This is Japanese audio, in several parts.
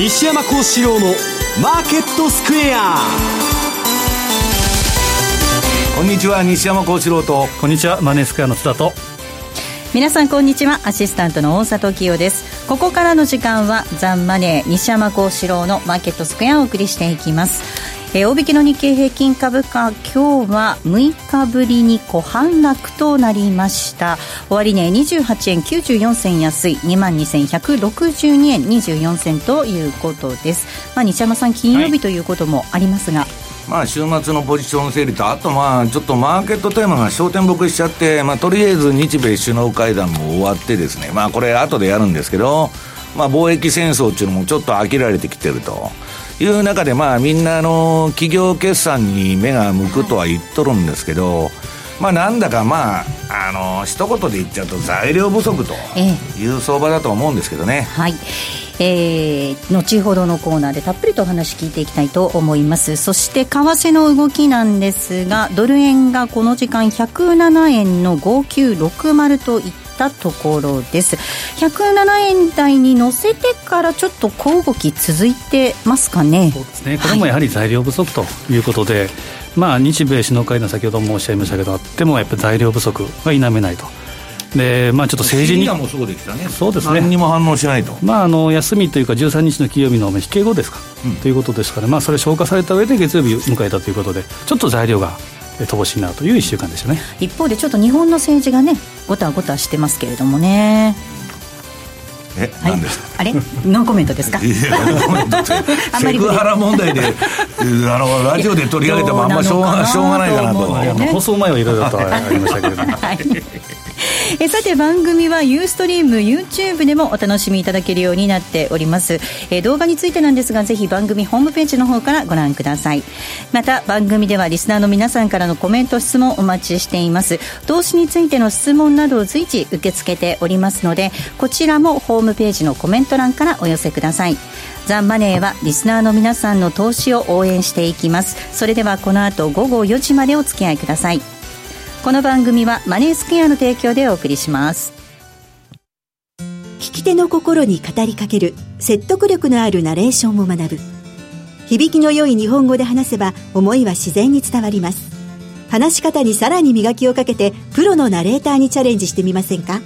西山幸四郎のマーケットスクエア。こんにちは西山幸四郎と。こんにちはマネースクエアの津田と。皆さんこんにちは。アシスタントの大里清です。ここからの時間はザンマネー西山幸四郎のマーケットスクエアをお送りしていきますえー、大引けの日経平均株価今日は6日ぶりに小反落となりました。終値、ね、28円94銭安い2万2162円24銭ということです、まあ、西山さん金曜日ということもありますが、はい。まあ、週末のポジション整理と、あとまあ、ちょっとマーケットテーマが焦点僕しちゃって、まあ、とりあえず日米首脳会談も終わってですね、まあ、これ後でやるんですけど、まあ、貿易戦争っていうのもちょっと呆られてきてると。いう中で、まあ、みんなあの企業決算に目が向くとは言っとるんですけど、まあ、なんだかまあ、あの一言で言っちゃうと材料不足という相場だと思うんですけどね。はい。えー、後ほどのコーナーでたっぷりとお話聞いていきたいと思います。そして為替の動きなんですがドル円がこの時間107円の5960といったところです。107円台に乗せてからちょっと小動き続いてますかね。そうですね。これもやはり材料不足ということで、はい、まあ日米首脳会談先ほど申し上げましたけどあってもやっぱり材料不足は否めないと。でまあ、ちょっと政治にもそうでしたね。そうですね。何にも反応しないと、まあ、あの休みというか13日の金曜日の引け後ですか、うん、ということですから、まあ、それ消化された上で月曜日を迎えたということでちょっと材料が乏しいなという1週間でしたね。一方でちょっと日本の政治がねごたごたしてますけれどもね。え、はい、何ですか？あれ？ノーコメントですか？いやノーコメントって。セクハラ問題であのラジオで取り上げてもあんましょうがしょうがないかなと、ね、放送前はいろいろとありましたけれども、はいえさて番組はユーストリーム YouTube でもお楽しみいただけるようになっております。え動画についてなんですがぜひ番組ホームページの方からご覧ください。また番組ではリスナーの皆さんからのコメント質問お待ちしています。投資についての質問などを随時受け付けておりますのでこちらもホームページのコメント欄からお寄せください。ザンマネーはリスナーの皆さんの投資を応援していきます。それではこの後午後4時までお付き合いください。この番組はマネースクエアの提供でお送りします。聞き手の心に語りかける説得力のあるナレーションを学ぶ。響きの良い日本語で話せば思いは自然に伝わります。話し方にさらに磨きをかけてプロのナレーターにチャレンジしてみませんか？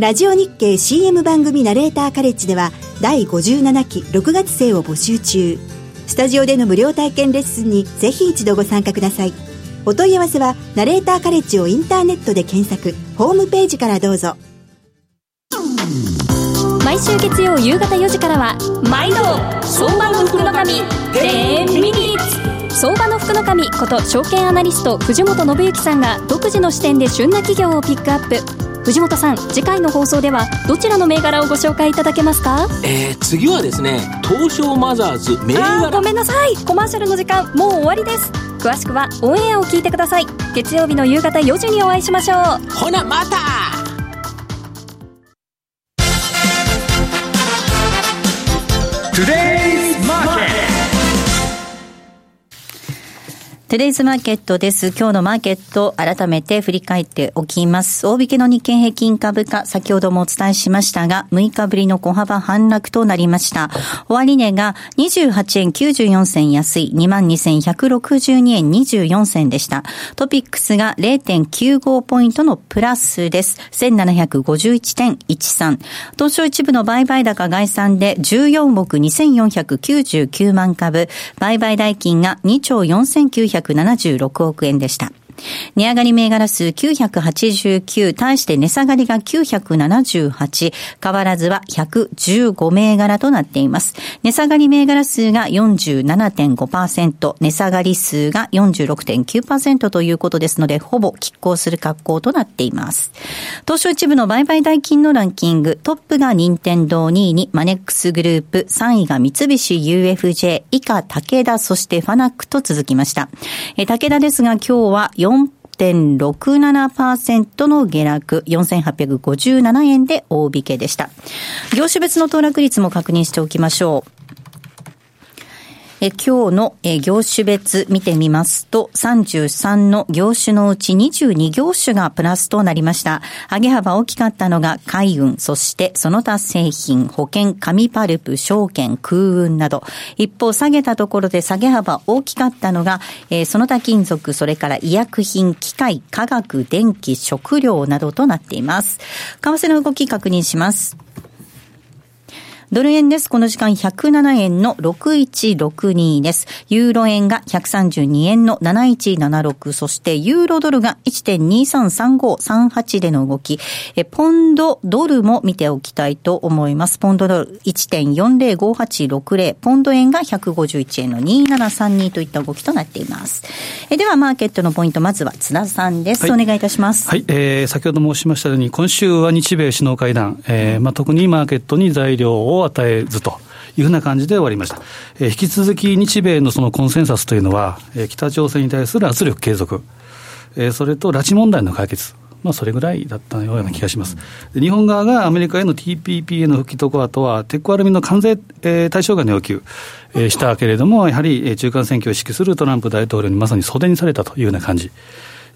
ラジオ日経 CM 番組ナレーターカレッジでは第57期6月生を募集中。スタジオでの無料体験レッスンにぜひ一度ご参加ください。お問い合わせはナレーターカレッジをインターネットで検索。ホームページからどうぞ。毎週月曜夕方4時からは毎度相場の福の神10ミニッツ相場の福の神こと証券アナリスト藤本信之さんが独自の視点で旬な企業をピックアップ。藤本さん次回の放送ではどちらの銘柄をご紹介いただけますか？えー、次はですね東証マザーズ銘柄。ごめんなさい。コマーシャルの時間もう終わりです詳しくはオンエアを聞いてください。月曜日の夕方4時にお会いしましょう。ほなまた!テレイズマーケットです。今日のマーケット、改めて振り返っておきます。大引けの日経平均株価、先ほどもお伝えしましたが、6日ぶりの小幅反落となりました。終値が28円94銭安い、22,162円24銭でした。トピックスが0.95ポイントのプラスです。1751.13。東証一部の売買高概算で14億2499万株、売買代金が2兆4900 976億円でした。値上がり銘柄数989、対して値下がりが978、変わらずは115銘柄となっています。値下がり銘柄数が47.5%、値下がり数が46.9%ということですので、ほぼ拮抗する格好となっています。東証一部の売買代金のランキング、トップが任天堂2位にマネックスグループ、3位が三菱 UFJ、以下武田、そしてファナックと続きました。え武田ですが今日は4.67%の下落、4857円で大引けでした。業種別の騰落率も確認しておきましょう。え今日の、え業種別見てみますと、33の業種のうち22業種がプラスとなりました。上げ幅大きかったのが海運、そしてその他製品、保険、紙パルプ、証券、空運など。一方、下げたところで下げ幅大きかったのが、え、その他金属、それから医薬品、機械、化学、電気、食料などとなっています。為替の動き確認します。ドル円です。この時間107円の6162です。ユーロ円が132円の7176、そしてユーロドルが1.233538での動き、えポンドドルも見ておきたいと思います。ポンドドル1.405860、ポンド円が151円の2732といった動きとなっています。えではマーケットのポイント、まずは津田さんです。はい、お願いいたします。はい、えー、先ほど申しましたように、今週は日米首脳会談、えーまあ、特にマーケットに材料を与えずと。いうふうな感じで終わりました。えー、引き続き日米のそのコンセンサスというのは、えー、北朝鮮に対する圧力継続、えー、それと拉致問題の解決、まあ、それぐらいだったような気がします。日本側がアメリカへの TPP への復帰とか、あとは鉄鋼アルミの関税、えー、対象外の要求、えー、したけれども、やはり中間選挙を指揮するトランプ大統領にまさに袖にされたというような感じ。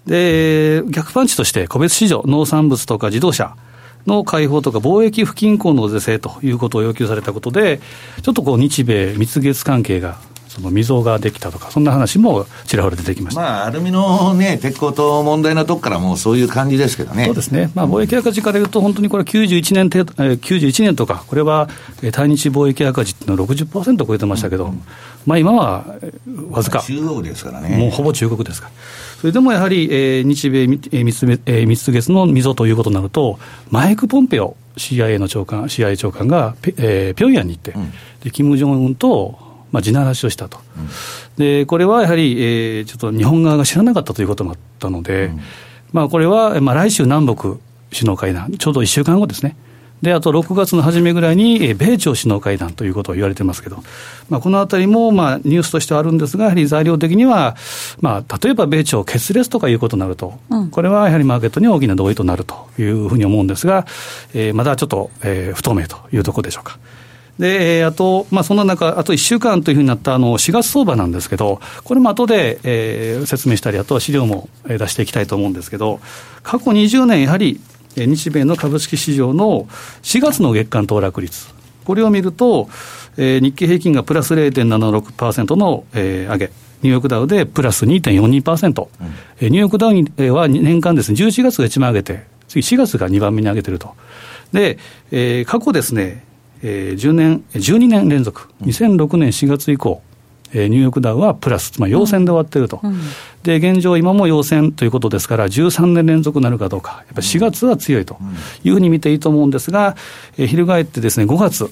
で、逆パンチとして個別市場、農産物とか自動車、の解放とか貿易不均衡の是正ということを要求されたことで、ちょっとこう日米蜜月関係がその溝ができたとか、そんな話もちらほら出てきました、まあ、アルミの、ね、鉄鋼と問題のとこからもうそういう感じですけどね。そうですね、まあ、貿易赤字からいうと、本当にこれ91年程度、えー、91年とか、これは対日貿易赤字っていうのは60%超えてましたけど、うん、まあ、今はわずか、中国ですからね。もうほぼ中国ですから。それでもやはり、えー、日米密,、えー、密月の溝ということになると、マイク・ポンペオ、CIA の長官、CIA 長官が、えー、平壌に行って、うん、で、キム・ジョンウンと、まあ、地ならしをしたと、うん、でこれはやはり、えー、ちょっと日本側が知らなかったということもあったので、うん、まあ、これは、まあ、来週、南北首脳会談、ちょうど1週間後ですね。で、あと6月の初めぐらいに、米朝首脳会談ということを言われてますけど、まあ、このあたりも、まあ、ニュースとしてはあるんですが、やはり材料的には、まあ、例えば米朝決裂とかいうことになると、うん、これはやはりマーケットに大きな同意となるというふうに思うんですが、えー、まだちょっと、えー、不透明というところでしょうか。で、あと、まあ、そんな中、あと1週間というふうになったあの4月相場なんですけど、これも後で、えー、説明したり、あとは資料も出していきたいと思うんですけど、過去20年、やはり日米の株式市場の4月の月間騰落率、これを見ると、えー、日経平均がプラス0.76%の、えー、上げ。ニューヨークダウでプラス2.42%、うん、ニューヨークダウは年間ですね、11月が一番上げて、次4月が2番目に上げてると。で、えー、過去ですね、えー、10年、12年連続、2006年4月以降、えー、ニューヨークダウはプラス、つまり陽線で終わっていると、うん、で現状、今も陽線ということですから、13年連続なるかどうか、やっぱり4月は強いというふうに見ていいと思うんですが、えー、翻ってですね5月、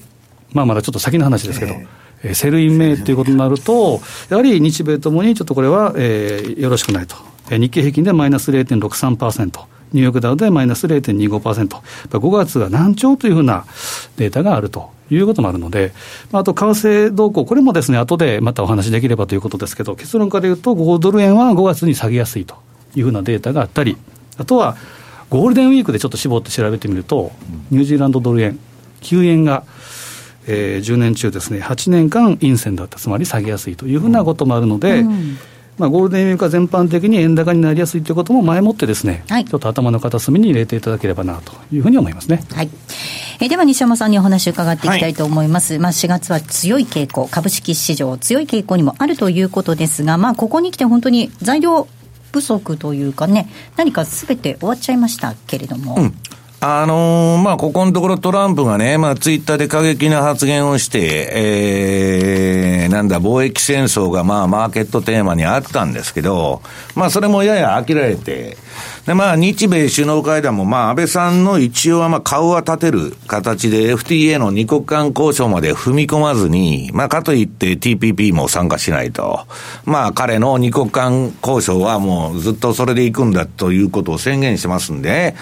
まあ、まだちょっと先の話ですけど、えー、 Sell in May ということになると、やはり日米ともにちょっとこれは、えー、よろしくないと、えー、日経平均でマイナス0.63%。ニューヨークダウでマイナス0.25%、5月が軟調というふうなデータがあるということもあるので、あと為替動向、これもですね、後でまたお話しできればということですけど、結論から言うと、5ドル円は5月に下げやすいというふうなデータがあったり、あとはゴールデンウィークでちょっと絞って調べてみると、ニュージーランドドル円、9円が、えー、10年中ですね、8年間陰線だった、つまり下げやすいというふうなこともあるので、うん。まあ、ゴールデンウィークは全般的に円高になりやすいということも前もってですね、はい、ちょっと頭の片隅に入れていただければなというふうに思いますね。はい。えでは西山さんにお話を伺っていきたいと思います、はい、まあ、4月は強い傾向、株式市場、強い傾向にもあるということですが、まあ、ここに来て本当に材料不足というかね、何かすべて終わっちゃいましたけれども。うん。あのー、まあ、ここのところトランプがね、まあ、ツイッターで過激な発言をして、えんだ、貿易戦争がまあ、マーケットテーマにあったんですけど、まあ、それもやや呆られて、で、まあ、日米首脳会談も、まあ、安倍さんの一応は、まあ、顔は立てる形で FTA の二国間交渉まで踏み込まずに、まあ、かといって TPP も参加しないと。まあ、彼の二国間交渉はもうずっとそれで行くんだということを宣言してますんで、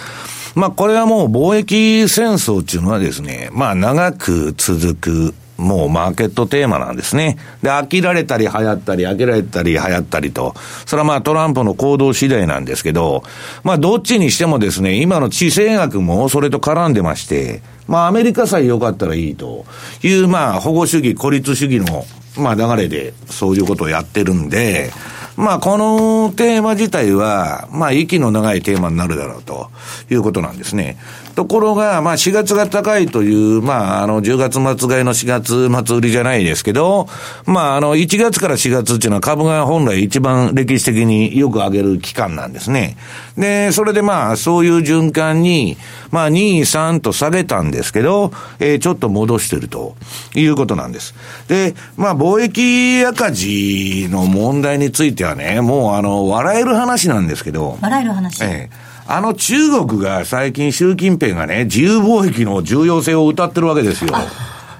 まあ、これはもう貿易戦争っていうのはですね、まあ、長く続く、もうマーケットテーマなんですね。で、飽きられたり流行ったり、飽きられたり流行ったりと、それはまあトランプの行動次第なんですけど、まあどっちにしてもですね、今の地政学もそれと絡んでまして、まあアメリカさえ良かったらいいという、まあ保護主義、孤立主義のまあ流れでそういうことをやってるんで、まあこのテーマ自体は、まあ息の長いテーマになるだろうということなんですね。ところが、まあ4月が高いという、まああの10月末買いの4月末売りじゃないですけど、まああの1月から4月っていうのは株が本来一番歴史的によく上げる期間なんですね。で、それでまあそういう循環に、まあ2、3と下げたんですけど、えー、ちょっと戻してるということなんです。で、まあ貿易赤字の問題についてはね、もうあの、笑える話なんですけど。笑える話。ええあの中国が最近習近平がね、自由貿易の重要性を歌ってるわけですよ。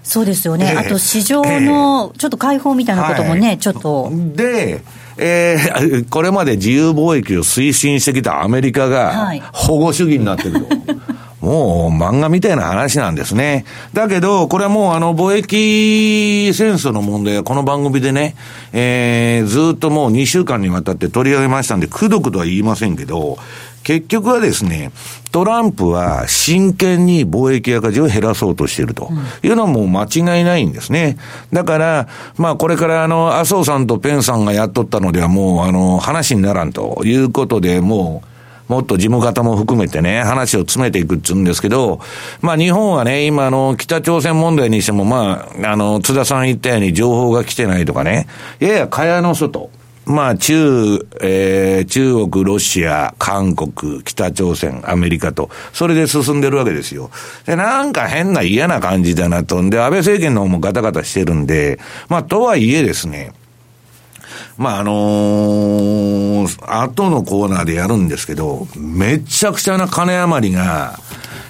そうですよね。えー、あと市場のちょっと開放みたいなこともね、はい、ちょっと。で、えー、これまで自由貿易を推進してきたアメリカが保護主義になってると。はいもう漫画みたいな話なんですね。だけど、これはもうあの貿易戦争の問題はこの番組でね、えー、ずっともう2週間にわたって取り上げましたんで、くどくどは言いませんけど、結局はですね、トランプは真剣に貿易赤字を減らそうとしているというのはもう間違いないんですね。だから、まあこれからあの、麻生さんとペンさんがやっとったのではもうあの、話にならんということで、もう、もっと事務方も含めてね、話を詰めていくっつうんですけど、まあ日本はね、今あの、北朝鮮問題にしても、まあ、あの、津田さん言ったように情報が来てないとかね、やや蚊帳の外。まあ、中、えー、中国、ロシア、韓国、北朝鮮、アメリカと、それで進んでるわけですよ。で、なんか変な嫌な感じだなと。んで、安倍政権の方もガタガタしてるんで、まあ、とはいえですね、まあ、あのー、後のコーナーでやるんですけど、めちゃくちゃな金余りが、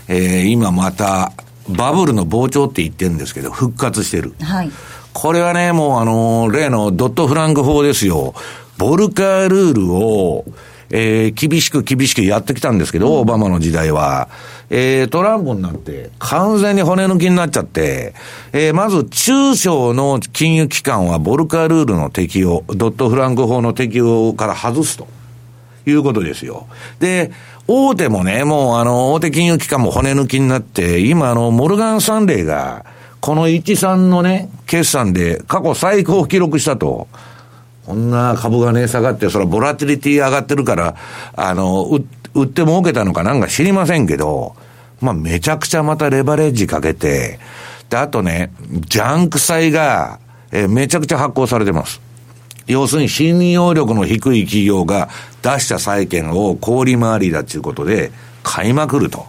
えー、今また、バブルの膨張って言ってるんですけど、復活してる。はい。これはね、もうあの、例のドットフランク法ですよ。ボルカールールを、えー、厳しく厳しくやってきたんですけど、オバマの時代は。えー、トランプになって、完全に骨抜きになっちゃって、えー、まず中小の金融機関はボルカールールの適用、ドットフランク法の適用から外すと。いうことですよ。で、大手もね、もうあの、大手金融機関も骨抜きになって、今あの、モルガン・サンレーが、この13のね、決算で過去最高を記録したと。こんな株がね、下がって、それはボラティリティ上がってるから、あの、売って儲けたのかなんか知りませんけど、まあ、めちゃくちゃまたレバレッジかけて、で、あとね、ジャンク債が、えめちゃくちゃ発行されてます。要するに信用力の低い企業が出した債券を小売回りだということで買いまくると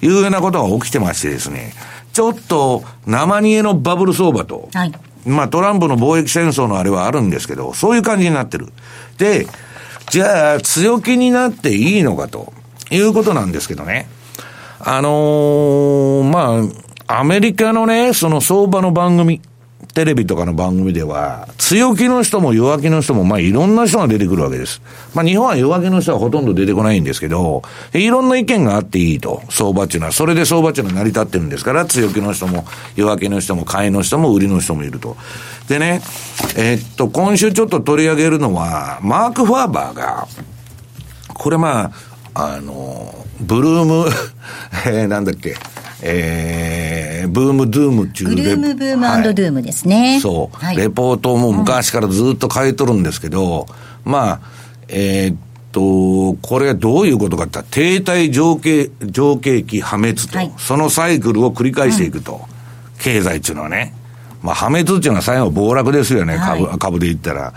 いうようなことが起きてましてですね。ちょっと生煮えのバブル相場と、はい、まあトランプの貿易戦争のあれはあるんですけど、そういう感じになってる。で、じゃあ強気になっていいのかということなんですけどね。あのー、まあ、アメリカのね、その相場の番組、テレビとかの番組では、強気の人も弱気の人も、まあいろんな人が出てくるわけです。まあ日本は弱気の人はほとんど出てこないんですけど、いろんな意見があっていいと、相場っていうのは、それで相場っていうのは成り立ってるんですから、強気の人も弱気の人も買いの人も売りの人もいると。でね、えー、っと、今週ちょっと取り上げるのは、マーク・ファーバーが、これまあ、あの、ブルーム えー、なんだっけ、えー、ブームドゥームっていうブルームブームドゥームですね。はい、そう、はい、レポートも昔からずっと書いとるんですけど、うん、まあ、えー、っと、これはどういうことかって停滞上景、上景気破滅と、はい、そのサイクルを繰り返していくと。うん、経済っていうのはね。まあ破滅っていうのは最後暴落ですよね、株、株で言ったら。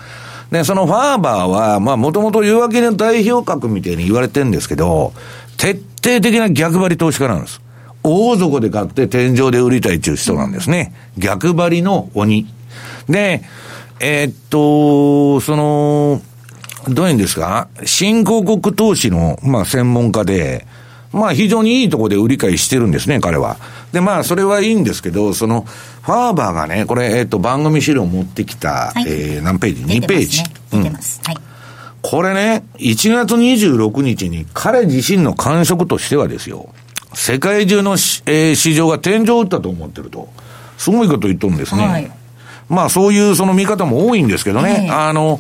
で、そのファーバーは、まあもともと夜明けの代表格みたいに言われてるんですけど、徹底的な逆張り投資家なんです。大底で買って天井で売りたいっていう人なんですね。逆張りの鬼。で、えー、っと、その、どういうんですか？新興国投資の、まあ、専門家で、まあ、非常にいいところで売り買いしてるんですね、彼は。で、まあ、それはいいんですけど、その、ファーバーがね、これ、えっ、と、番組資料持ってきた、はい、えー、何ページ ?2 ページ。出てます。うん、はい。これね、1月26日に彼自身の感触としてはですよ、世界中の、えー、市場が天井を打ったと思ってると。すごいこと言っとるんですね。はい、まあそういうその見方も多いんですけどね。えー、あの、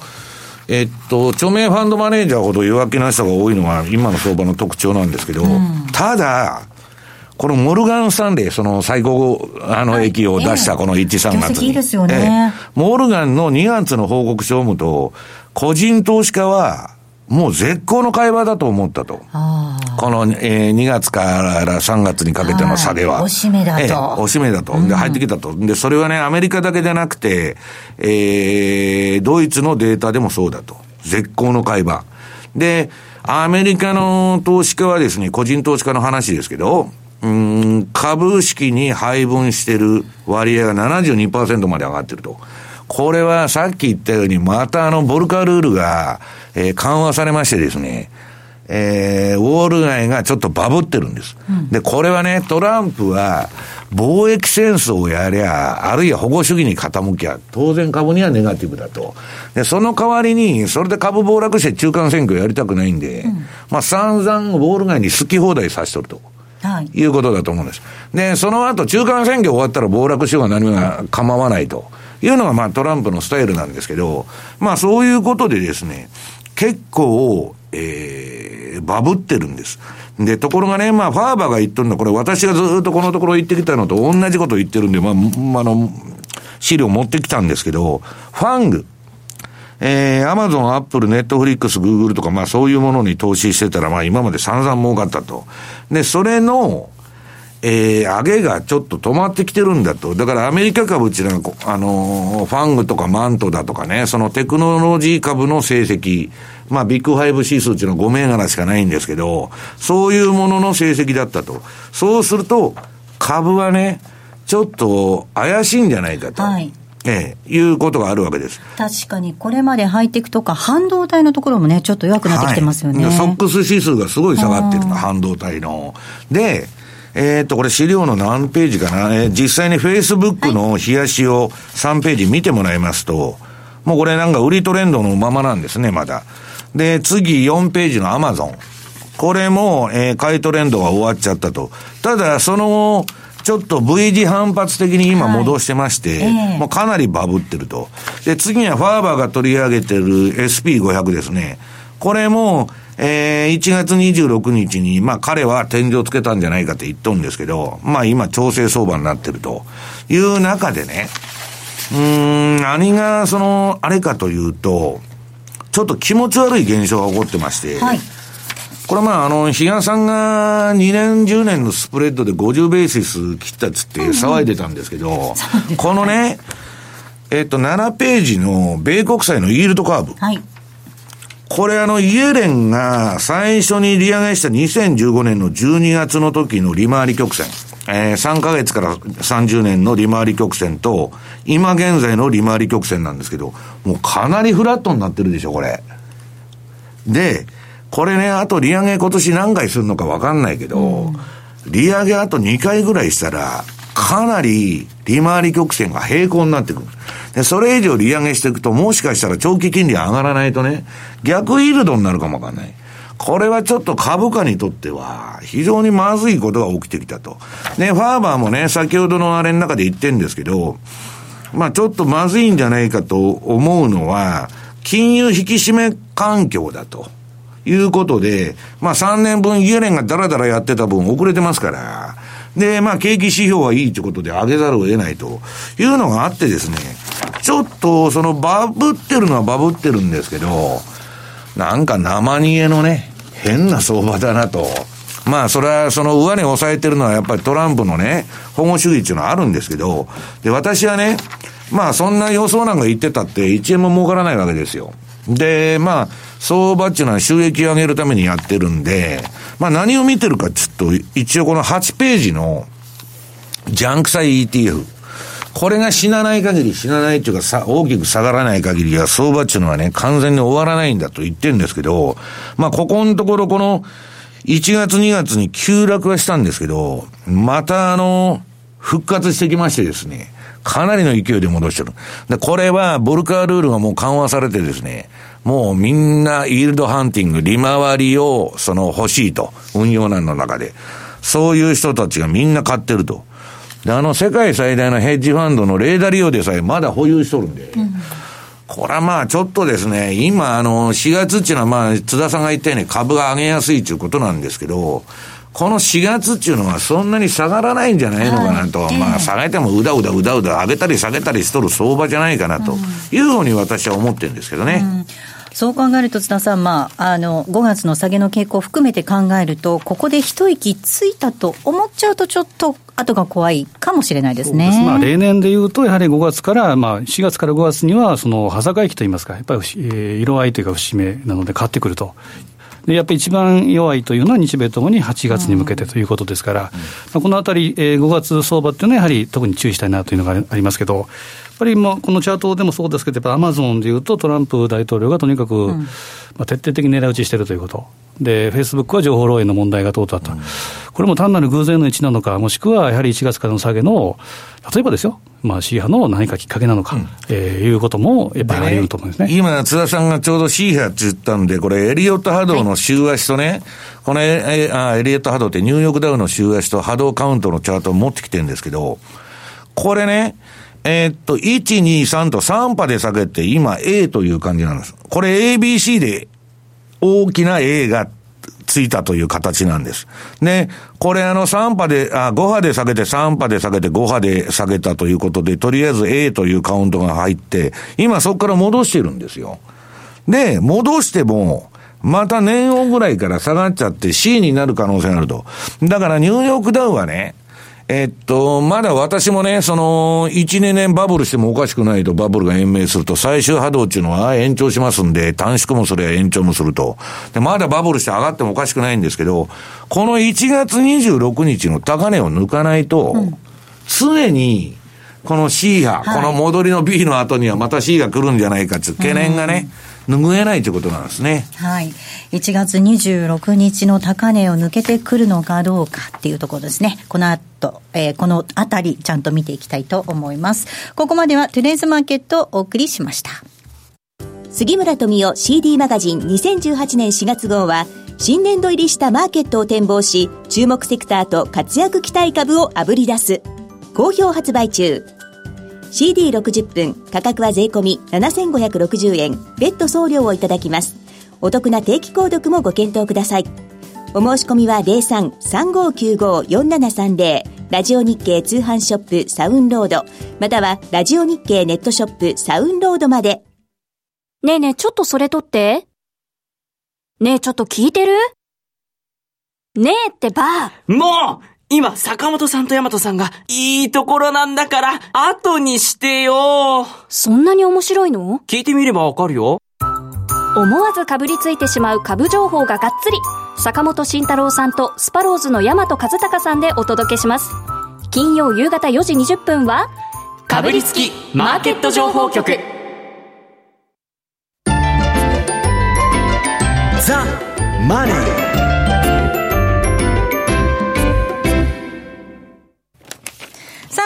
えっと、著名ファンドマネージャーほど弱気な人が多いのが今の相場の特徴なんですけど、うん、ただ、このモルガン・スタンレー、その最高、あの、益を出したこの1、3月に。業績いいですよねええモルガンの2月の報告書を読むと、個人投資家は、もう絶好の会話だと思ったと。あこの、えー2月から3月にかけての差では。はいおしめだとええおしめだと。で、入ってきたと。で、それはね、アメリカだけじゃなくて、えードイツのデータでもそうだと。絶好の会話。で、アメリカの投資家はですね、個人投資家の話ですけど、うーん株式に配分してる割合が72%まで上がってると。これはさっき言ったように、またあの、ボルカルールが、えー緩和されましてですね、えー、ウォール街がちょっとバブってるんです。で、これはね、トランプは、貿易戦争をやりゃ、あるいは保護主義に傾きゃ、当然株にはネガティブだと。で、その代わりに、それで株暴落して中間選挙やりたくないんで、まあ散々ウォール街に好き放題させとると。あ。はい。いうことだと思うんです。で、その後、中間選挙終わったら暴落しようが何が構わないというのが、まあ、トランプのスタイルなんですけど、まあ、そういうことでですね、結構、えー、バブってるんです。で、ところがね、まあ、ファーバーが言っとるのは、これ私がずっとこのところ言ってきたのと同じこと言ってるんで、まあ、あ、あの、資料持ってきたんですけど、 FANG、えー、アマゾン、アップル、ネットフリックス、グーグルとか、まあそういうものに投資してたら、まあ今まで散々儲かったと。で、それの、えー、上げがちょっと止まってきてるんだと。だからアメリカ株っていうのはこ、あのーファングとかマントだとかね、そのテクノロジー株の成績、まあビッグファイブ指数っていうのは5銘柄しかないんですけど、そういうものの成績だったと。そうすると、株はね、ちょっと怪しいんじゃないかと。はいええ、いうことがあるわけです。確かに、これまでハイテクとか半導体のところもね、ちょっと弱くなってきてますよね。はい、ソックス指数がすごい下がってるの、うん半導体の。で、えーっと、これ資料の何ページかな、えー実際に Facebook の冷やしを3ページ見てもらいますと、もうこれなんか売りトレンドのままなんですね、まだ。で、次4ページの Amazon。これも、えー買いトレンドが終わっちゃったと。ただ、その、ちょっと V 字反発的に今戻してまして、ええもうかなりバブってると。で、次にはファーバーが取り上げてる SP500 ですね。これも、えー、1月26日に、まあ彼は天井つけたんじゃないかって言っとるんですけど、まあ今調整相場になってるという中でね、うーん、何がその、あれかというと、ちょっと気持ち悪い現象が起こってまして、はい。これはまあ、あの、比嘉さんが2年、10年のスプレッドで50ベーシス切ったっつって騒いでたんですけど、このね、えっと、7ページの米国債のイールドカーブ。はい。これあの、イエレンが最初に利上げした2015年の12月の時の利回り曲線。えー、3ヶ月から30年の利回り曲線と、今現在の利回り曲線なんですけど、もうかなりフラットになってるでしょ、これ。で、これね、あと利上げ今年何回するのかわかんないけど、利上げあと2回ぐらいしたら、かなり利回り曲線が平行になってくる。で、それ以上利上げしていくと、もしかしたら長期金利上がらないとね、逆イールドになるかもわかんない。これはちょっと株価にとっては、非常にまずいことが起きてきたと。で、ファーバーもね、先ほどのあれの中で言ってんですけど、まあちょっとまずいんじゃないかと思うのは、金融引き締め環境だと。いうことで、まあ3年分イエレンがダラダラやってた分遅れてますから、で、まあ景気指標はいいということで上げざるを得ないというのがあってですね、ちょっとそのバブってるのはバブってるんですけど、なんか生煮えのね、変な相場だなと。まあ、それは、その上値を抑えてるのはやっぱりトランプのね、保護主義っていうのはあるんですけど、で、私はね、まあ、そんな予想なんか言ってたって1円も儲からないわけですよ。で、まあ、相場っていうのは収益を上げるためにやってるんで、まあ何を見てるかちょっと、一応この8ページの、ジャンク債 ETF。これが死なない限り、死なないっていうかさ、大きく下がらない限りは、相場っていうのはね、完全に終わらないんだと言ってるんですけど、まあ、ここのところ、この、1月2月に急落はしたんですけど、またあの、復活してきましてですね、かなりの勢いで戻してる。で、これは、ボルカールールがもう緩和されてですね、もうみんな、イールドハンティング、利回りを、その、欲しいと。運用難の中で。そういう人たちがみんな買ってると。で、あの、世界最大のヘッジファンドのレーダー利用でさえまだ保有しとるんで。これはまあちょっとですね、今あの、4月っていうのはまあ、津田さんが言ったように株が上げやすいということなんですけど、この4月っていうのはそんなに下がらないんじゃないのかなと、はい、まあ下げてもうだうだうだうだ上げたり下げたりしとる相場じゃないかなと。いうふうに私は思ってるんですけどね。うん。そう考えると、津田さん、まあ、あの、5月の下げの傾向を含めて考えると、ここで一息ついたと思っちゃうと、ちょっと後が怖いかもしれないですね。まあ、例年でいうと、やはり5月から、まあ、4月から5月には、その、端境期といいますか、やっぱり、えー、色合いというか、節目なので、買ってくるとでやっぱり一番弱いというのは日米ともに8月に向けてということですから、うん、このあたり、えー、5月相場っていうのはやはり特に注意したいなというのがありますけど、やっぱりもうこのチャートでもそうですけど、やっぱアマゾンでいうとトランプ大統領がとにかく、まあ、徹底的に狙い撃ちしているということ。で、フェイスブックは情報漏洩の問題が通ったと、うん、これも単なる偶然の一なのか、もしくはやはり1月からの下げの、例えばですよ、まあ、C 派の何かきっかけなのか、うん、えー、いうこともやっぱりあり得ると思うんですね、ね、今、津田さんがちょうど C 派って言ったんで、これ、エリオット波動の週足とね、はい、このエあエリオット波動ってニューヨークダウの週足と波動カウントのチャートを持ってきてるんですけど、これね、えー、っと、1、2、3と3波で下げて、今 A という感じなんです。これ ABC で大きな A がついたという形なんです。で、これあの3波で、あ、5波で下げて3波で下げて5波で下げたということで、とりあえず A というカウントが入って、今そこから戻してるんですよ。で、戻しても、また年温ぐらいから下がっちゃって C になる可能性があると。だからニューヨークダウはね、えっと、まだ私もね、その、1、2年バブルしてもおかしくないと、バブルが延命すると、最終波動っていうのは延長しますんで、短縮もそれは延長もすると。で、まだバブルして上がってもおかしくないんですけど、この1月26日の高値を抜かないと、うん、常に、この C が、はい、この戻りの B の後にはまた C が来るんじゃないかっていう懸念がね、うん拭えないということなんですね。はい。1月26日の高値を抜けてくるのかどうかっていうところですね。この後、えー、このあたり、ちゃんと見ていきたいと思います。ここまではトゥレーズマーケットをお送りしました。杉村富夫 CD マガジン2018年4月号は、新年度入りしたマーケットを展望し、注目セクターと活躍期待株をあぶり出す。好評発売中。CD60 分価格は税込7560円別途送料をいただきます。お得な定期購読もご検討ください。お申し込みは03-3595-4730ラジオ日経通販ショップサウンロードまたはラジオ日経ネットショップサウンロードまで。ねえねえちょっとそれ取って。ねえちょっと聞いてる？ねえってば。もう今、坂本さんと大和さんが、いいところなんだから、後にしてよそんなに面白いの？聞いてみればわかるよ。思わずかぶりついてしまう株情報ががっつり。坂本慎太郎さんとスパローズの大和和孝さんでお届けします。金曜夕方4時20分は、かぶりつきマーケット情報局。ザ・マネー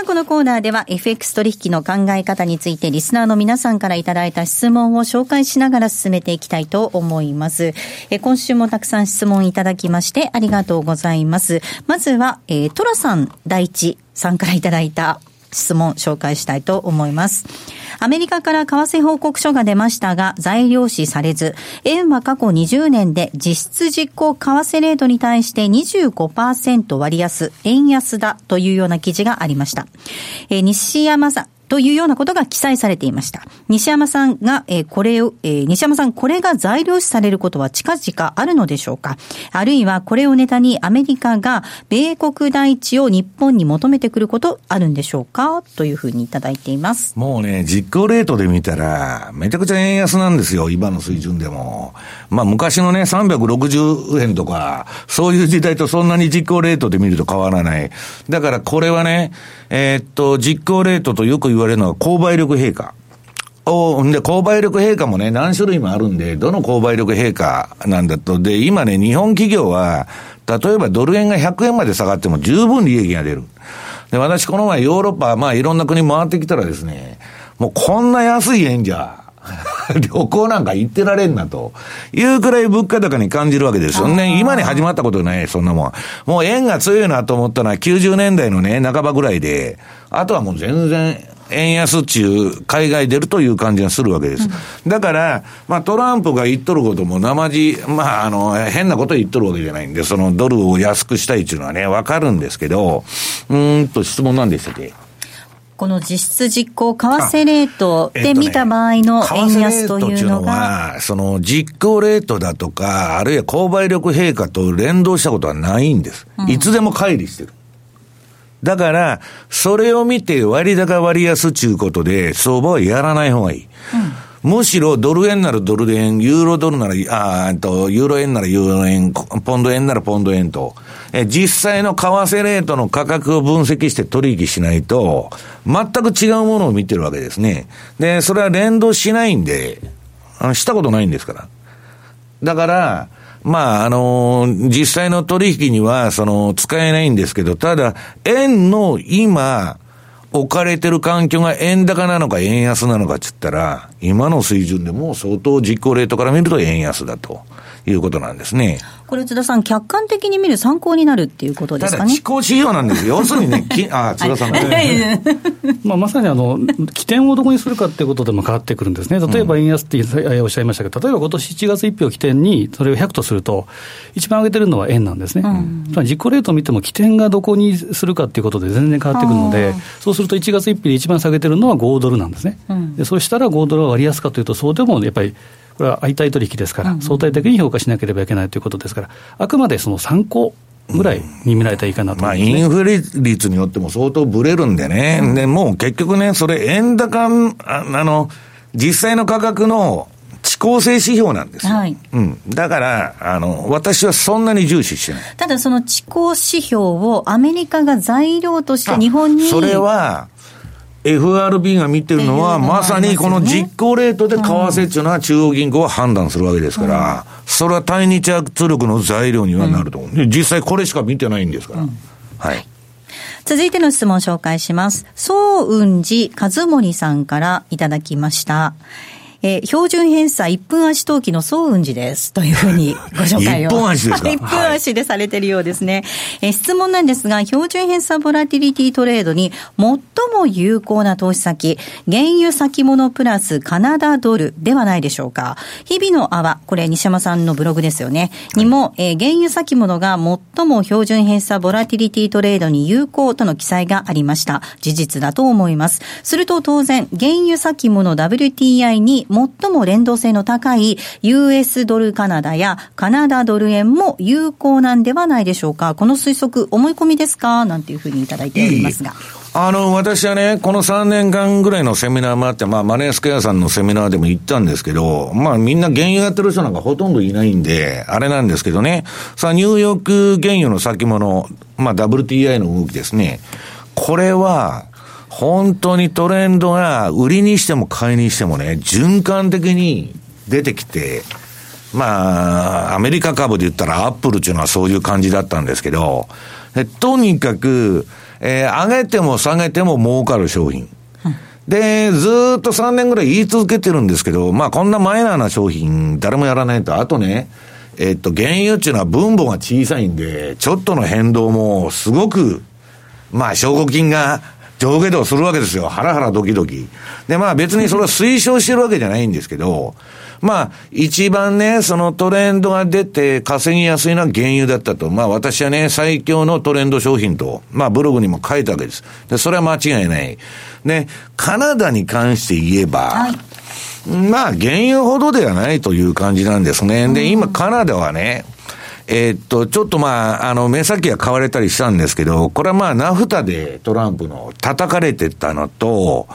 このコーナーでは FX 取引の考え方についてリスナーの皆さんからいただいた質問を紹介しながら進めていきたいと思います。え今週もたくさん質問いただきましてありがとうございます。まずは、えー、トラさん第一さんからいただいた質問紹介したいと思います。アメリカから為替報告書が出ましたが、材料視されず、円は過去20年で実質実行為替レートに対して25%割安、円安だというような記事がありました。えー、西山さん、というようなことが記載されていました。西山さんが、えー、これを、えー、西山さん、これが材料視されることは近々あるのでしょうか？あるいはこれをネタにアメリカが米国大地を日本に求めてくることあるんでしょうか？というふうにいただいています。もうね、実行レートで見たら、めちゃくちゃ円安なんですよ、今の水準でも。まあ昔のね、360円とか、そういう時代とそんなに実行レートで見ると変わらない。だからこれはね、えー、っと、実行レートとよく言われるのは購買力陛下。おで、購買力陛下もね、何種類もあるんで、どの購買力陛下なんだと。で、今ね、日本企業は、例えばドル円が100円まで下がっても十分利益が出る。で、私この前ヨーロッパ、まあいろんな国回ってきたらですね、もうこんな安い円じゃ、旅行なんか行ってられんなというくらい物価高に感じるわけですよね。今に始まったことない、そんなもん。もう円が強いなと思ったのは90年代のね、半ばぐらいで、あとはもう全然、円安中、海外出るという感じがするわけです。だから、まあトランプが言っとることも生地、まああの、変なこと言っとるわけじゃないんで、そのドルを安くしたいっていうのはね、わかるんですけど、うーんと質問なんでしたっけ？この実質実行為替レートで見た場合の円安というのが、は、その実行レートだとか、あるいは購買力陛下と連動したことはないんです。いつでも乖離してる。だから、それを見て割高割安ちゅうことで、相場はやらない方がいい。むしろドル円ならドル円、ユーロドルなら、あと、ユーロ円ならユーロ円、ポンド円ならポンド円と、え実際の為替レートの価格を分析して取引しないと、全く違うものを見てるわけですね。で、それは連動しないんで、あの、したことないんですから。だから、まあ、あの実際の取引には、その、使えないんですけど、ただ、円の今、置かれてる環境が円高なのか円安なのかって言ったら、今の水準でも相当実行レートから見ると円安だと。いうことなんですね。これ津田さん、客観的に見る参考になるっていうことでただ、すかね？地。高指標なんですよ。要するにね、きあ、津田さん。が、まあ、まさにあの起点をどこにするかっていうことでも変わってくるんですね、例えば円安っておっしゃいましたけど、例えば今年7月1日を起点に、それを100とすると、一番上げてるのは円なんですね、つまり実行レートを見ても、起点がどこにするかっていうことで全然変わってくるので、そうすると1月1日で一番下げてるのは5ドルなんですね、でそうしたら5ドルは割安かというと、そうでもやっぱり。これは相対取引ですから、相対的に評価しなければいけないということですから、あくまでその参考ぐらいに見られたらいいかなとまあ、思います、ねインフレ率によっても相当ブレるんでね。で、もう結局ね、それ円高、ああの、実際の価格の遅効性指標なんですよ。はいうん。だから、あの、私はそんなに重視してない。ただ、その地高指標をアメリカが材料として日本に。それは、FRB が見てるのは、まさにこの実行レートで為替っていうのは中央銀行は判断するわけですから、それは対日圧力の材料にはなると思う。で実際これしか見てないんですから。はい。続いての質問を紹介します。総雲寺和森さんからいただきました。えー標準偏差1分足投機の総雲寺です。というふうにご紹介を。一分足ですか？1分足でされてるようですね。えー質問なんですが、標準偏差ボラティリティトレードに最も有効な投資先、原油先物プラスカナダドルではないでしょうか。日々の泡、これ西山さんのブログですよね。にも、えー原油先物が最も標準偏差ボラティリティトレードに有効との記載がありました。事実だと思います。すると当然、原油先物 WTI に最も連動性の高い US ドルカナダやカナダドル円も有効なんではないでしょうか。この推測、思い込みですか？なんていうふうにいただいておりますが。あの、私はね、この3年間ぐらいのセミナーもあって、まあ、マネースクエアさんのセミナーでも行ったんですけど、まあ、みんな原油やってる人なんかほとんどいないんで、あれなんですけどね、さあ、ニューヨーク原油の先物、まあ、WTI の動きですね。これは、本当にトレンドが売りにしても買いにしてもね、循環的に出てきて、まあ、アメリカ株で言ったらアップルっていうのはそういう感じだったんですけど、えとにかく、えー上げても下げても儲かる商品。で、ずーっと3年ぐらい言い続けてるんですけど、まあこんなマイナーな商品誰もやらないと、あとね、えっと、原油っていうのは分母が小さいんで、ちょっとの変動もすごく、まあ証拠金が上下動するわけですよ。ハラハラドキドキ。で、まあ別にそれは推奨してるわけじゃないんですけど、まあ一番ね、そのトレンドが出て稼ぎやすいのは原油だったと。まあ私はね、最強のトレンド商品と、まあブログにも書いたわけです。で、それは間違いない。で、カナダに関して言えば、まあ原油ほどではないという感じなんですね。で、今カナダはね、えーっと、ちょっとまあ、あの、目先が買われたりしたんですけど、これはまあ、ナフタでトランプの叩かれてたのと、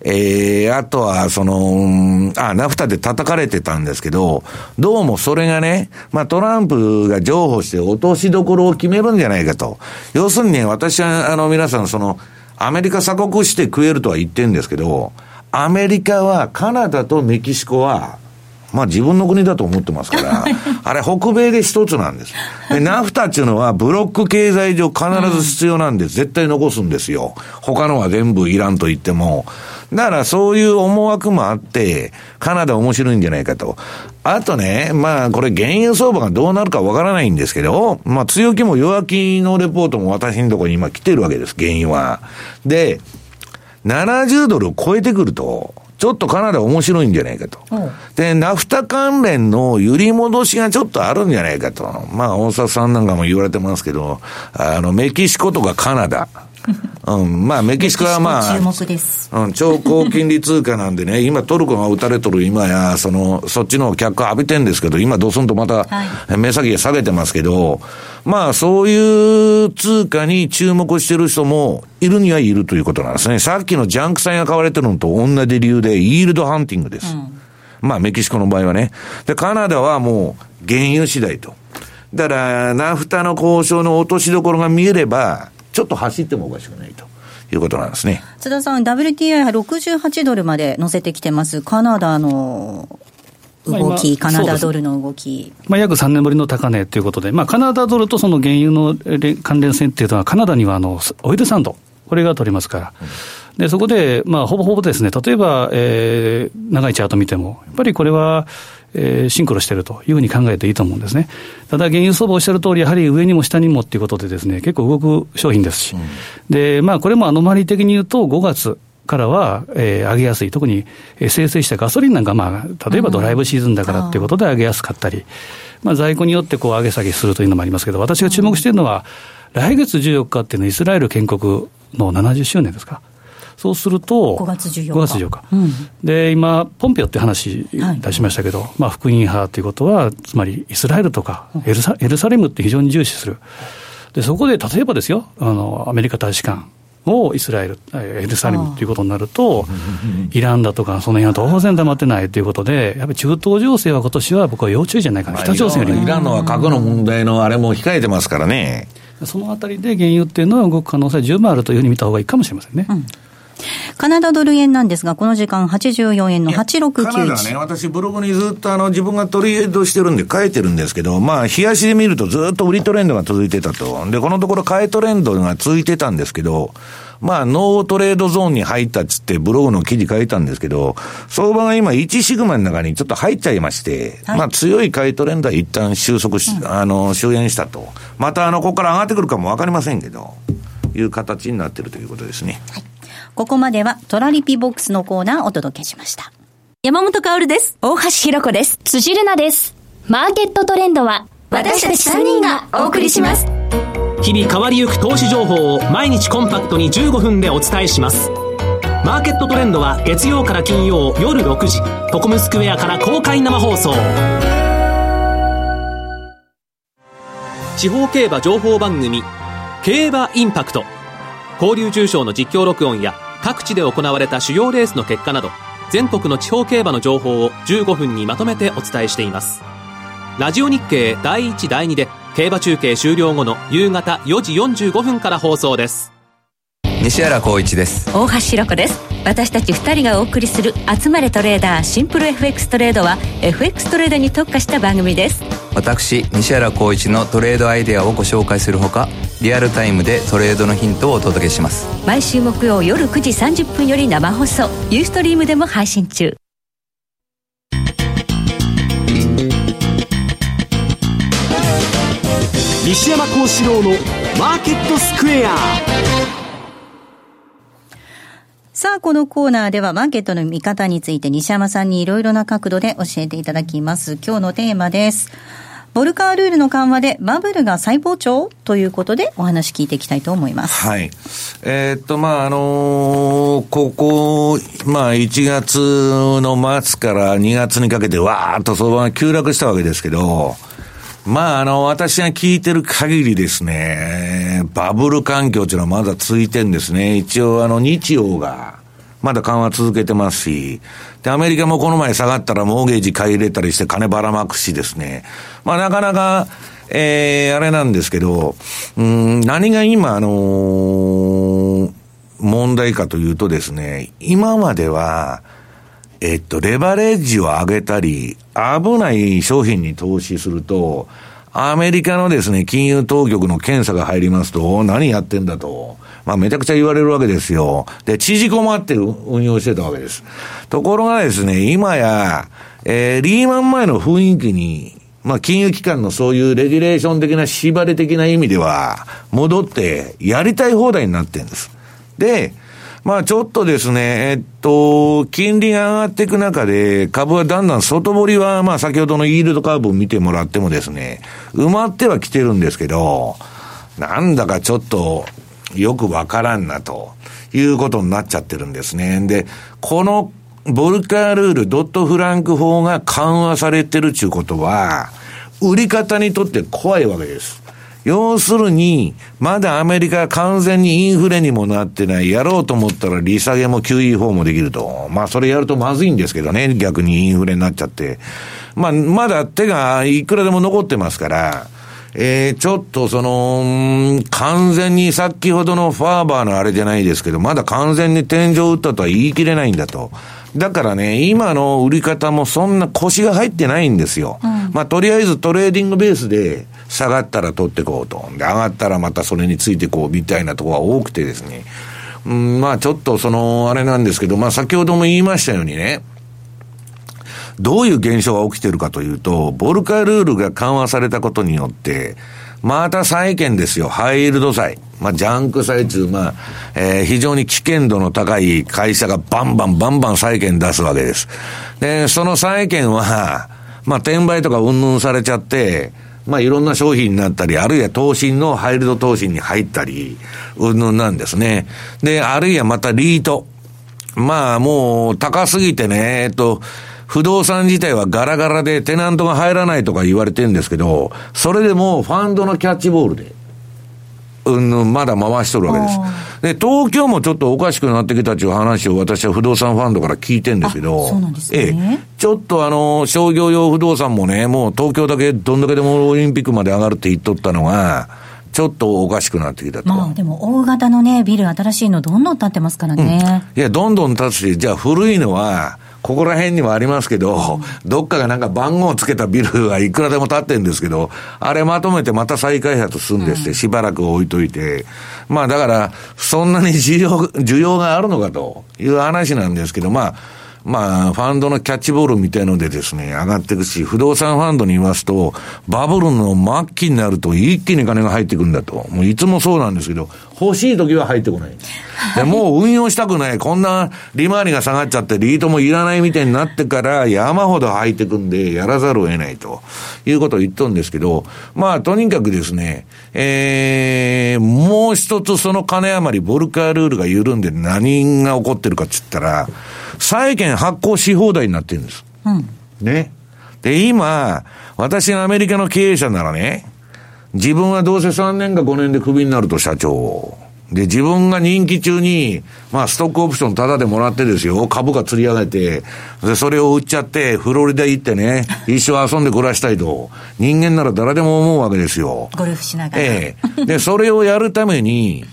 えー、あとは、その、あ、ナフタで叩かれてたんですけど、どうもそれがね、まあ、トランプが譲歩して落としどころを決めるんじゃないかと。要するにね、私は、あの、皆さん、その、アメリカ鎖国して食えるとは言ってんですけど、アメリカは、カナダとメキシコは、まあ自分の国だと思ってますから、あれ北米で一つなんです。で、ナフタっていうのはブロック経済上必ず必要なんで絶対残すんですよ。他のは全部いらんと言っても。だからそういう思惑もあって、カナダ面白いんじゃないかと。あとね、まあこれ原油相場がどうなるかわからないんですけど、まあ強気も弱気のレポートも私のところに今来てるわけです、原油は。で、70ドルを超えてくると、ちょっとカナダ面白いんじゃないかと。で、ナフタ関連の揺り戻しがちょっとあるんじゃないかと。まあ、大沢さんなんかも言われてますけど、あの、メキシコとかカナダ。うん、まあ、メキシコはまあ、注目です。うん、超高金利通貨なんでね、今トルコが打たれとる今や、その、そっちの客浴びてんですけど、今ドスンとまた、目先下げてますけど、まあ、そういう通貨に注目してる人もいるにはいるということなんですね。さっきのジャンク債が買われてるのと同じ理由で、イールドハンティングです。まあ、メキシコの場合はね。で、カナダはもう、原油次第と。だから、ナフタの交渉の落としどころが見えれば、ちょっと走ってもおかしくないということなんですね。津田さん、WTI は68ドルまで乗せてきてます。カナダの動き、まあ今カナダドルの動き。まあ、約3年ぶりの高値ということで、まあ、カナダドルとその原油の連関連性っていうのは、カナダにはあのオイルサンド、これが取れますから。でそこで、まあ、ほぼほぼですね、例えば、えー長いチャート見ても、やっぱりこれは、えーシンクロしているというふうに考えていいと思うんですね。ただ、原油相場おっしゃる通り、やはり上にも下にもっていうことでですね、結構動く商品ですし、で、まあ、これもアノマリ的に言うと、5月、からは、えー上げやすい、特に、えー生成したガソリンなんか、まあ、例えばドライブシーズンだからっていうことで上げやすかったり、まあ、在庫によってこう上げ下げするというのもありますけど、私が注目しているのは、来月14日っていうのはイスラエル建国の70周年ですか。そうすると、5月14日。5月14日。うん。で、今、ポンペオって話出しましたけど、まあ、福音派ということは、つまりイスラエルとかエルサ、エルサレムって非常に重視する。で、そこで例えばですよ、あの、アメリカ大使館をイスラエル、えエルサレムということになると、イランだとか、その辺は当然黙ってないということで、やっぱり中東情勢は今年は僕は要注意じゃないかな、北朝鮮よりも。イランのは核の問題のあれも控えてますからね。そのあたりで原油っていうのは動く可能性は十分あるというふうに見た方がいいかもしれませんね。カナダドル円なんですが、この時間84円のカナダはね、8691。私ブログにずっとあの自分がトレードしてるんで書いてるんですけど、まあ、冷やしで見るとずっと売りトレンドが続いてたと。で、このところ買いトレンドが続いてたんですけど、まあ、 no trade zone に入ったっつってブログの記事書いたんですけど、相場が今1シグマの中にちょっと入っちゃいまして、まあ、強い買いトレンドは一旦収束し、あの、終焉したと。またあの、ここから上がってくるかもわかりませんけど、いう形になってるということですね。ここまではトラリピボックスのコーナーをお届けしました。山本薫です。大橋ひろ子です。辻るなです。マーケットトレンドは、私たち3人がお送りします。日々変わりゆく投資情報を毎日コンパクトに15分でお伝えしますマーケットトレンドは月曜から金曜夜6時トコムスクエアから公開生放送地方競馬情報番組競馬インパクト交流重賞の実況録音や各地で行われた主要レースの結果など全国の地方競馬の情報を15分にまとめてお伝えしています。ラジオ日経第1第2で競馬中継終了後の夕方4時45分から放送です。西原光一です大橋ひろ子です。私たち2人がお送りする集まれトレーダーシンプル FX トレードは FX トレードに特化した番組です。私西原光一のトレードアイデアをご紹介するほかリアルタイムでトレードのヒントをお届けします毎週木曜夜9時30分より生放送、ユーストリームでも配信中。西山幸四郎のマーケットスクエアさあ、このコーナーではマーケットの見方について西山さんにいろいろな角度で教えていただきます。今日のテーマです。ボルカールールの緩和でバブルが再膨張ということでお話聞いていきたいと思います。はい。えーっと、まあ、あのーここ、まあ、1月の末から2月にかけてわーっと相場が急落したわけですけど、まあ、あの、私が聞いてる限りですね、バブル環境っていうのはまだ続いてんですね。一応、あの、日曜が、まだ緩和続けてますし、で、アメリカもこの前下がったらモーゲージ買い入れたりして金ばらまくしですね。まあ、なかなか、えー、あれなんですけど、うん、何が今、あのー問題かというとですね、今までは、えっと、レバレッジを上げたり、危ない商品に投資すると、アメリカのですね、金融当局の検査が入りますと、何やってんだと。まあ、めちゃくちゃ言われるわけですよ。で、縮こまって運用してたわけです。ところがですね、今や、えーリーマン前の雰囲気に、まあ、金融機関のそういうレギュレーション的な縛り的な意味では、戻って、やりたい放題になってるんです。で、まあちょっとですね、えっと、金利が上がっていく中で、株はだんだん外堀は、まあ先ほどのイールドカーブを見てもらってもですね、埋まってはきてるんですけど、なんだかちょっとよくわからんなということになっちゃってるんですね。で、このボルカールール、ドットフランク法が緩和されてるっていうことは、売り方にとって怖いわけです。要するに、まだアメリカは完全にインフレにもなってない。やろうと思ったら利下げも QE4 もできると。まあそれやるとまずいんですけどね。逆にインフレになっちゃって。まあまだ手がいくらでも残ってますから。えー、ちょっとその、完全に先ほどのファーバーのあれじゃないですけど、まだ完全に天井打ったとは言い切れないんだと。だからね、今の売り方もそんな腰が入ってないんですよ。うん、まあとりあえずトレーディングベースで、下がったら取ってこうと。で、上がったらまたそれについてこうみたいなところが多くてですね。うん、まあちょっとその、あれなんですけど、まあ先ほども言いましたようにね、どういう現象が起きてるかというと、ボルカルールが緩和されたことによって、また債券ですよ、ハイールド債。まあ、ジャンク債中、まあ、えー、非常に危険度の高い会社がバンバンバンバン債券出すわけです。で、その債券は、まあ、転売とか云々されちゃって、まあ、いろんな商品になったり、あるいは投信のハイルド投信に入ったり、うぬんなんですね。で、あるいはまたリート。まあ、もう、高すぎてね、えっと、不動産自体はガラガラでテナントが入らないとか言われてるんですけど、それでもファンドのキャッチボールで、うん、まだ回しとるわけです。で、東京もちょっとおかしくなってきたという話を私は不動産ファンドから聞いてるんですけど、そうなんですね。ええ、ちょっとあの、商業用不動産もね、もう東京だけどんだけでもオリンピックまで上がるって言っとったのが、ちょっとおかしくなってきたと。まあでも大型のね、ビル新しいのどんどん建ってますからね。うん、いや、どんどん建つし、じゃあ古いのは、ここら辺にもありますけど、どっかがなんか番号をつけたビルがいくらでも建ってるんですけど、あれまとめてまた再開発するんですって、しばらく置いといて。まあだから、そんなに需要、需要があるのかという話なんですけど、まあ、まあ、ファンドのキャッチボールみたいのでですね、上がっていくし、不動産ファンドに言いますと、バブルの末期になると一気に金が入ってくるんだと。もういつもそうなんですけど、欲しい時は入ってこない。でもう運用したくない。こんな利回りが下がっちゃってリートもいらないみたいになってから山ほど入ってくんでやらざるを得ないということを言っとるんですけど、まあとにかくですね、えー、もう一つその金余りボルカールールが緩んで何が起こってるかって言ったら、債券発行し放題になってるんです。うん、ね。で、今、私がアメリカの経営者ならね、自分はどうせ3年か5年でクビになると社長。で、自分が任期中に、まあ、ストックオプションタダでもらってですよ、株価釣り上げて、で、それを売っちゃって、フロリダ行ってね、一生遊んで暮らしたいと、人間なら誰でも思うわけですよ。ゴルフしながら。ええ。で、それをやるために、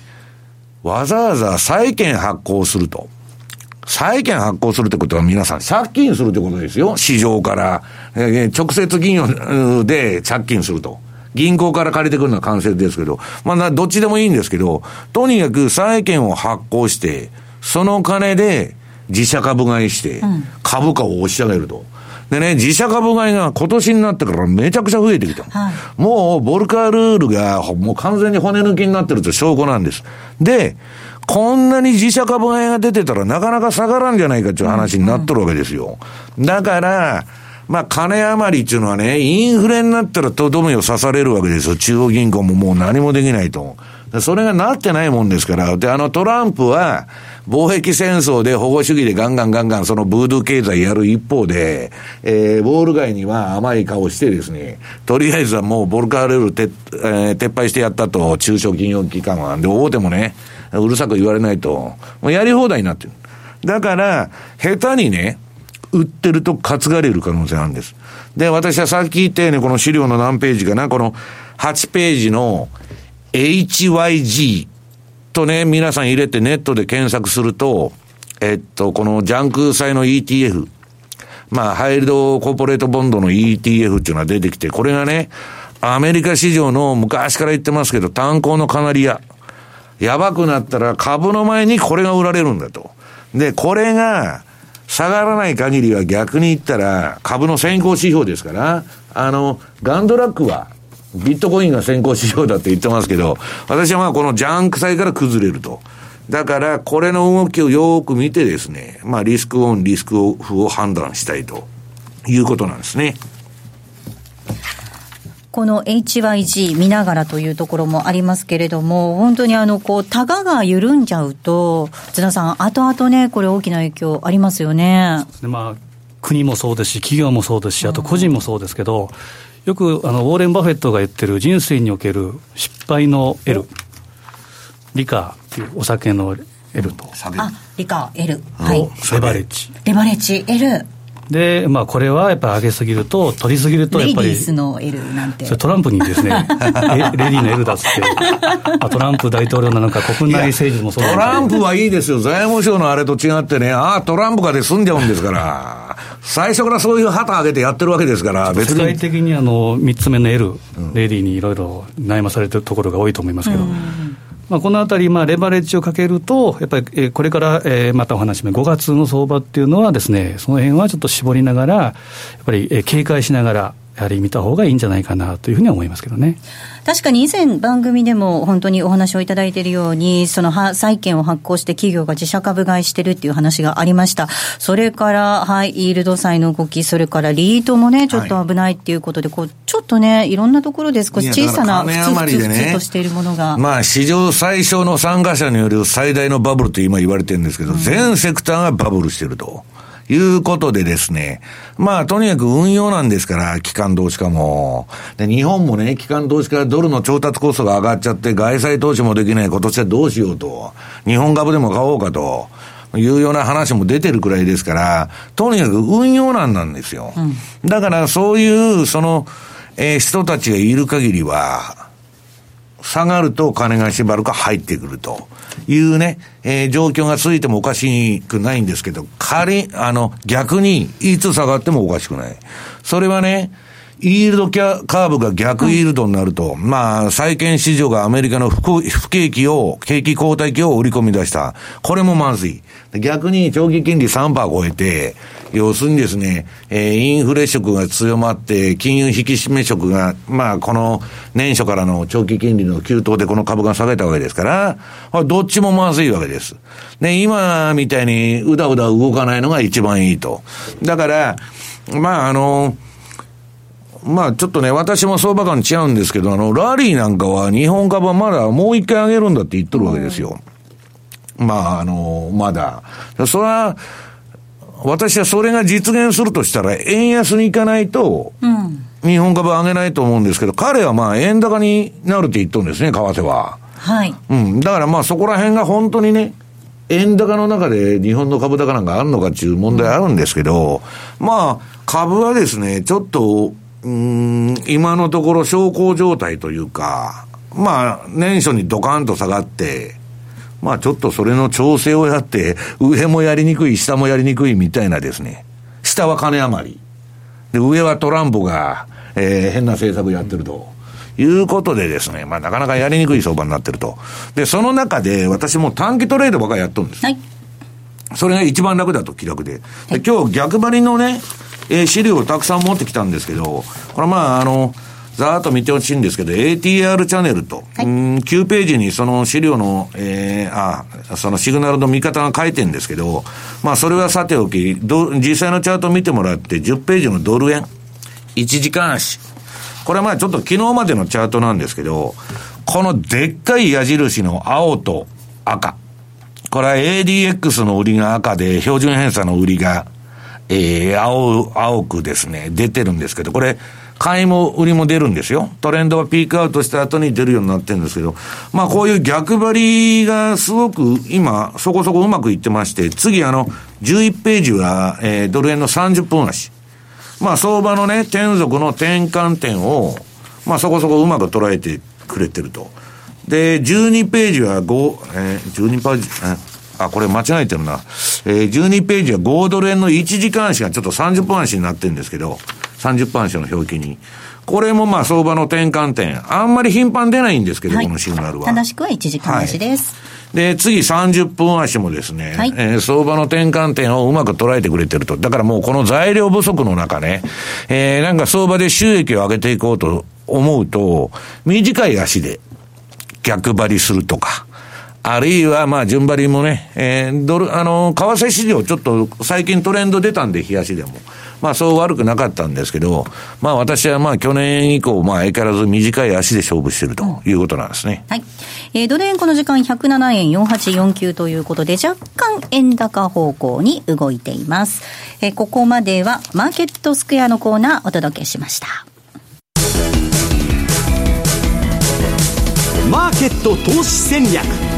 わざわざ債券発行すると。債券発行するってことは皆さん借金するってことですよ。市場から。えー、直接金融で借金すると。銀行から借りてくるのは間接ですけど、まあ、どっちでもいいんですけど、とにかく債券を発行して、その金で自社株買いして、株価を押し上げると。でね、自社株買いが今年になってからめちゃくちゃ増えてきた。はい、もう、ボルカールールがもう完全に骨抜きになってると証拠なんです。で、こんなに自社株買いが出てたらなかなか下がらんじゃないかっていう話になっとるわけですよ。だから、まあ、金余りっていうのはね、インフレになったらとどめを刺されるわけですよ。中央銀行ももう何もできないと。それがなってないもんですから。で、あのトランプは、貿易戦争で保護主義でガンガンガンガンそのブードゥー経済やる一方で、えー、ウォール街には甘い顔してですね、とりあえずはもうボルカーレール撤,、えー、撤廃してやったと、中小金融機関は。で、大手もね、うるさく言われないと、もうやり放題になってる。だから、下手にね、売ってると担がれる可能性あるんです。で、私はさっき言ったように、この資料の何ページかな、この8ページの HYG とね、皆さん入れてネットで検索すると、えっと、このジャンク債の ETF、まあ、ハイルドコーポレートボンドの ETF っていうのが出てきて、これがね、アメリカ市場の昔から言ってますけど、炭鉱のカナリア。やばくなったら株の前にこれが売られるんだと。で、これが下がらない限りは逆に言ったら株の先行指標ですから、あの、ガンドラックはビットコインが先行指標だって言ってますけど、私はまあこのジャンク債から崩れると。だから、これの動きをよーく見てですね、まあ、リスクオン、リスクオフを判断したいということなんですね。この HYG 見ながらというところもありますけれども、本当にあの、こう、タガが緩んじゃうと、津田さん、後々ね、これ大きな影響ありますよね。でまあ、国もそうですし、企業もそうですし、あと個人もそうですけど、よくあのウォーレン・バフェットが言ってる人生における失敗の L、リカーっていうお酒の L と、あ、リカ L。はい。レバレッジ。レバレッジ L。で、まあ、これはやっぱり上げすぎると、取りすぎると、やっぱり。レディースの L なんて。それトランプにですね、レディーの L だっつって、あトランプ大統領なのか、国内政治もそうトランプはいいですよ。財務省のあれと違ってね、ああ、トランプかで済んじゃうんですから。最初からそういう旗上げてやってるわけですから、別世界に。的にあの3つ目の L、レディーにいろいろ悩まされてるところが多いと思いますけど、まあ、このあたり、まあ、レバレッジをかけると、やっぱり、えーこれから、えーまたお話し、5月の相場っていうのはですね、その辺はちょっと絞りながら、やっぱり、えー警戒しながら、やはり見た方がいいんじゃないかなというふうには思いますけどね。確かに以前番組でも本当にお話をいただいているように、そのは債券を発行して企業が自社株買いしてるっていう話がありました。それから、はい、イールド債の動き、それからリートもね、ちょっと危ないっていうことで、こう、ちょっとね、いろんなところで少し小さな、ふつふつふつとしているものが。まあ、史上最小の参加者による最大のバブルと今言われてるんですけど、全セクターがバブルしてると。いうことでですね。まあ、とにかく運用なんですから、機関投資家も。で、日本もね、機関投資家はドルの調達コストが上がっちゃって、外債投資もできない今年はどうしようと。日本株でも買おうかと。いうような話も出てるくらいですから、とにかく運用難なんですよ。だから、そういう、その、えー人たちがいる限りは、下がると金が縛るか入ってくるというね、えー状況が続いてもおかしくないんですけど、仮、あの、逆に、いつ下がってもおかしくない。それはね、イールドキャカーブが逆イールドになると、まあ、債券市場がアメリカの不不景気を、景気後退期を売り込み出した。これもまずい。逆に長期金利3%超えて、要するにですね、えーインフレ色が強まって、金融引き締め色が、まあ、この年初からの長期金利の急騰でこの株が下げたわけですから、どっちもまずいわけです。で、今みたいにうだうだ動かないのが一番いいと。だから、まあ、あの、まあちょっとね、私も相場感違うんですけど、あの、ラリーなんかは日本株はまだもう一回上げるんだって言っとるわけですよ。まああの、まだ。それは、私はそれが実現するとしたら、円安に行かないと、日本株上げないと思うんですけど、彼はまあ円高になるって言っとるんですね、為替は。はい。うん。だからまあそこら辺が本当にね、円高の中で日本の株高なんかあるのかっていう問題あるんですけど、まあ株はですね、ちょっと、うーん、今のところ小康状態というか、まあ年初にドカンと下がって、まあちょっとそれの調整をやって、上もやりにくい、下もやりにくいみたいなですね。下は金余り。で、上はトランプが、えー変な政策やってると。いうことでですね、まあなかなかやりにくい相場になってると。で、その中で私も短期トレードばっかりやっとるんです。はい。それが一番楽だと気楽で。で今日逆張りのね、えー資料をたくさん持ってきたんですけど、これまああの、ざーっと見てほしいんですけど、ATR チャンネルと、うん9ページにその資料の、えー、あ、そのシグナルの見方が書いてるんですけど、まあそれはさておき、ど実際のチャート見てもらって、10ページのドル円、1時間足。これはまあちょっと昨日までのチャートなんですけど、このでっかい矢印の青と赤。これは ADX の売りが赤で、標準偏差の売りが、えー、青、青くですね、出てるんですけど、これ、買いも売りも出るんですよ。トレンドがピークアウトした後に出るようになってるんですけど、まあこういう逆張りがすごく今、そこそこうまくいってまして、次あの、11ページは、えー、ドル円の30分足。まあ相場のね、天属の転換点を、まあそこそこうまく捉えてくれてると。で、12ページは5、えー、12ページ、えあ、これ間違えてるな。えー、12ページは5ドル円の1時間足がちょっと30分足になってるんですけど、30分足の表記に。これもまあ相場の転換点。あんまり頻繁出ないんですけど、はいこのシグナルは。正しくは1時間足です。で、次30分足もですね、はいえー相場の転換点をうまく捉えてくれてると。だからもうこの材料不足の中ね、えーなんか相場で収益を上げていこうと思うと、短い足で逆張りするとか、あるいは、まあ、順張りもね、えー、ドル、あの、為替市場ちょっと最近トレンド出たんで、冷やしでも。まあそう悪くなかったんですけど、まあ私はまあ去年以降、まあ相変わらず短い足で勝負してるということなんですね。はい。えー、ドル円この時間107円4849ということで、若干円高方向に動いています。えー、ここまではマーケットスクエアのコーナーお届けしました。マーケット投資戦略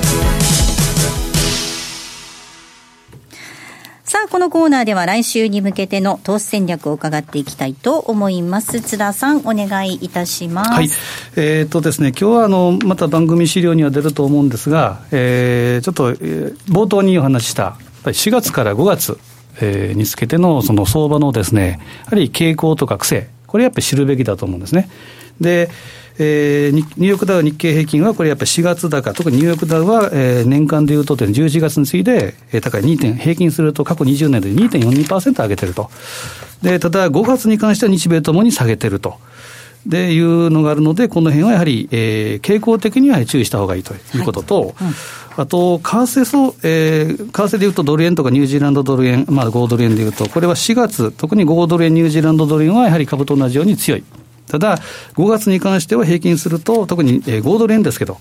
さあ、このコーナーでは来週に向けての投資戦略を伺っていきたいと思います。津田さん、お願いいたします。はい。えっ、とですね、今日はあの、また番組資料には出ると思うんですが、えー、ちょっと、えー、冒頭にお話した、4月から5月、えー、につけてのその相場のですね、やはり傾向とか癖、これやっぱり知るべきだと思うんですね。で、えー、ニューヨークダウ、日経平均はこれやっぱり4月高、特にニューヨークダウは、えー、年間でいうと、11月に次いで、えー、高い2点、平均すると過去20年で2.42%上げてると。で、ただ5月に関しては日米ともに下げてると。でいうのがあるので、この辺はやはり、えー、傾向的には注意したほうがいいということと、はいうん、あと、為替そう、えー、為替でいうとドル円とかニュージーランドドル円、まあ、5ドル円でいうと、これは4月、特に5ドル円、ニュージーランドドル円はやはり株と同じように強い。ただ、5月に関しては平均すると、特に5ドル円ですけど、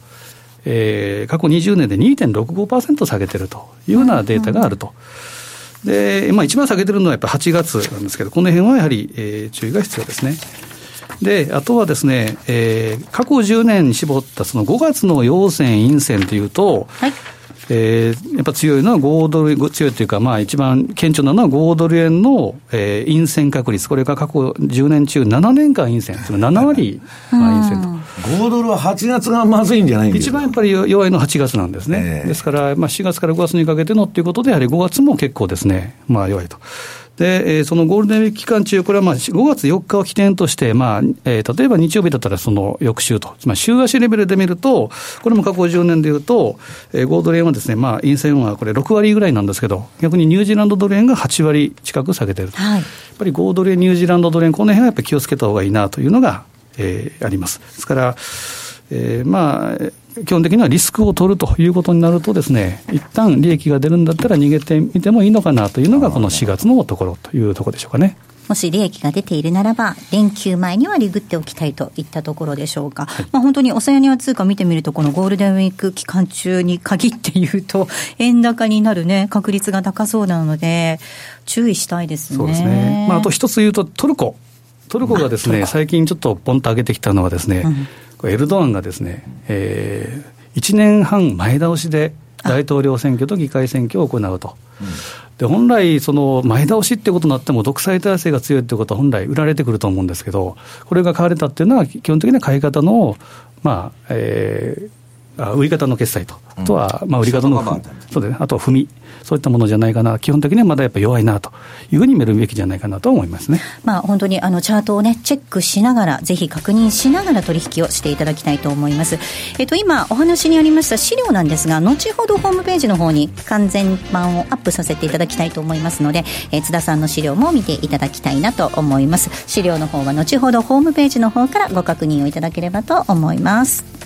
えー、過去20年で2.65%下げてるというようなデータがあると。で、まあ、一番下げてるのはやっぱ8月なんですけど、この辺はやはり、えー、注意が必要ですね。で、あとはですね、えー、過去10年に絞ったその5月の陽線、陰線というと、はいえー、やっぱ強いのは5ドル、強いというか、まあ一番顕著なのは5ドル円の、えー、陰線確率、これが過去10年中7年間陰線、その7割陰線と。5ドルは8月がまずいんじゃないんですか？一番やっぱり弱いのは8月なんですね。えー、ですから、まあ4月から5月にかけてのっていうことで、やはり5月も結構ですね、まあ弱いと。で、えー、そのゴールデンウィーク期間中、これはまあ5月4日を起点として、まあえー、例えば日曜日だったらその翌週と、つまり週足レベルで見ると、これも過去10年でいうと、えー、ゴールド円はですね、まあ、陰線はこれ6割ぐらいなんですけど、逆にニュージーランドドル円が8割近く下げてる、はい、やっぱり5ドル円、ニュージーランドドル円、この辺はやっぱり気をつけた方がいいなというのが、えー、あります。ですから、えー、まあ、基本的にはリスクを取るということになるとですね、一旦利益が出るんだったら逃げてみてもいいのかなというのが、この4月のところというところでしょうかね。もし利益が出ているならば、連休前にはリグっておきたいといったところでしょうか。はい、まあ、本当にオセアニア通貨見てみると、このゴールデンウィーク期間中に限って言うと、円高になるね、確率が高そうなので、注意したいですね。そうですね。まあ、あと一つ言うと、トルコ。トルコがですね、最近ちょっとポンと上げてきたのはですね、うんエルドアンがですね、えー、1年半前倒しで大統領選挙と議会選挙を行うと。で本来、その前倒しってことになっても、独裁体制が強いってことは本来、売られてくると思うんですけど、これが買われたっていうのは、基本的な買い方の、まあえー、売り方の決済と、あとは、まあ、売り方の、そうですね、あとは踏み、そういったものじゃないかな、基本的にはまだやっぱり弱いなと。いうふうに見るべきじゃないかなと思いますね、まあ、本当にあのチャートを、ね、チェックしながら、ぜひ確認しながら取引をしていただきたいと思います。えっと、今、お話にありました資料なんですが、後ほどホームページの方に完全版をアップさせていただきたいと思いますので、え津田さんの資料も見ていただきたいなと思います。資料の方は後ほどホームページの方からご確認をいただければと思います。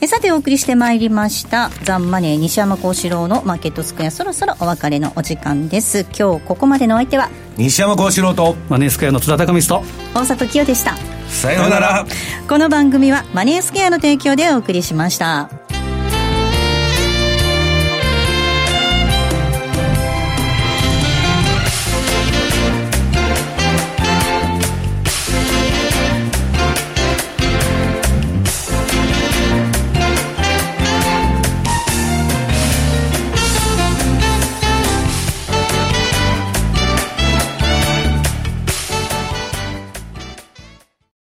えさてお送りしてまいりましたザンマネー西山幸四郎のマーケットスクエアそろそろお別れのお時間です。今日ここまでのお相手は西山幸四郎とマネースクエアの津田隆光と大里清でした。さようなら。この番組はマネースクエアの提供でお送りしました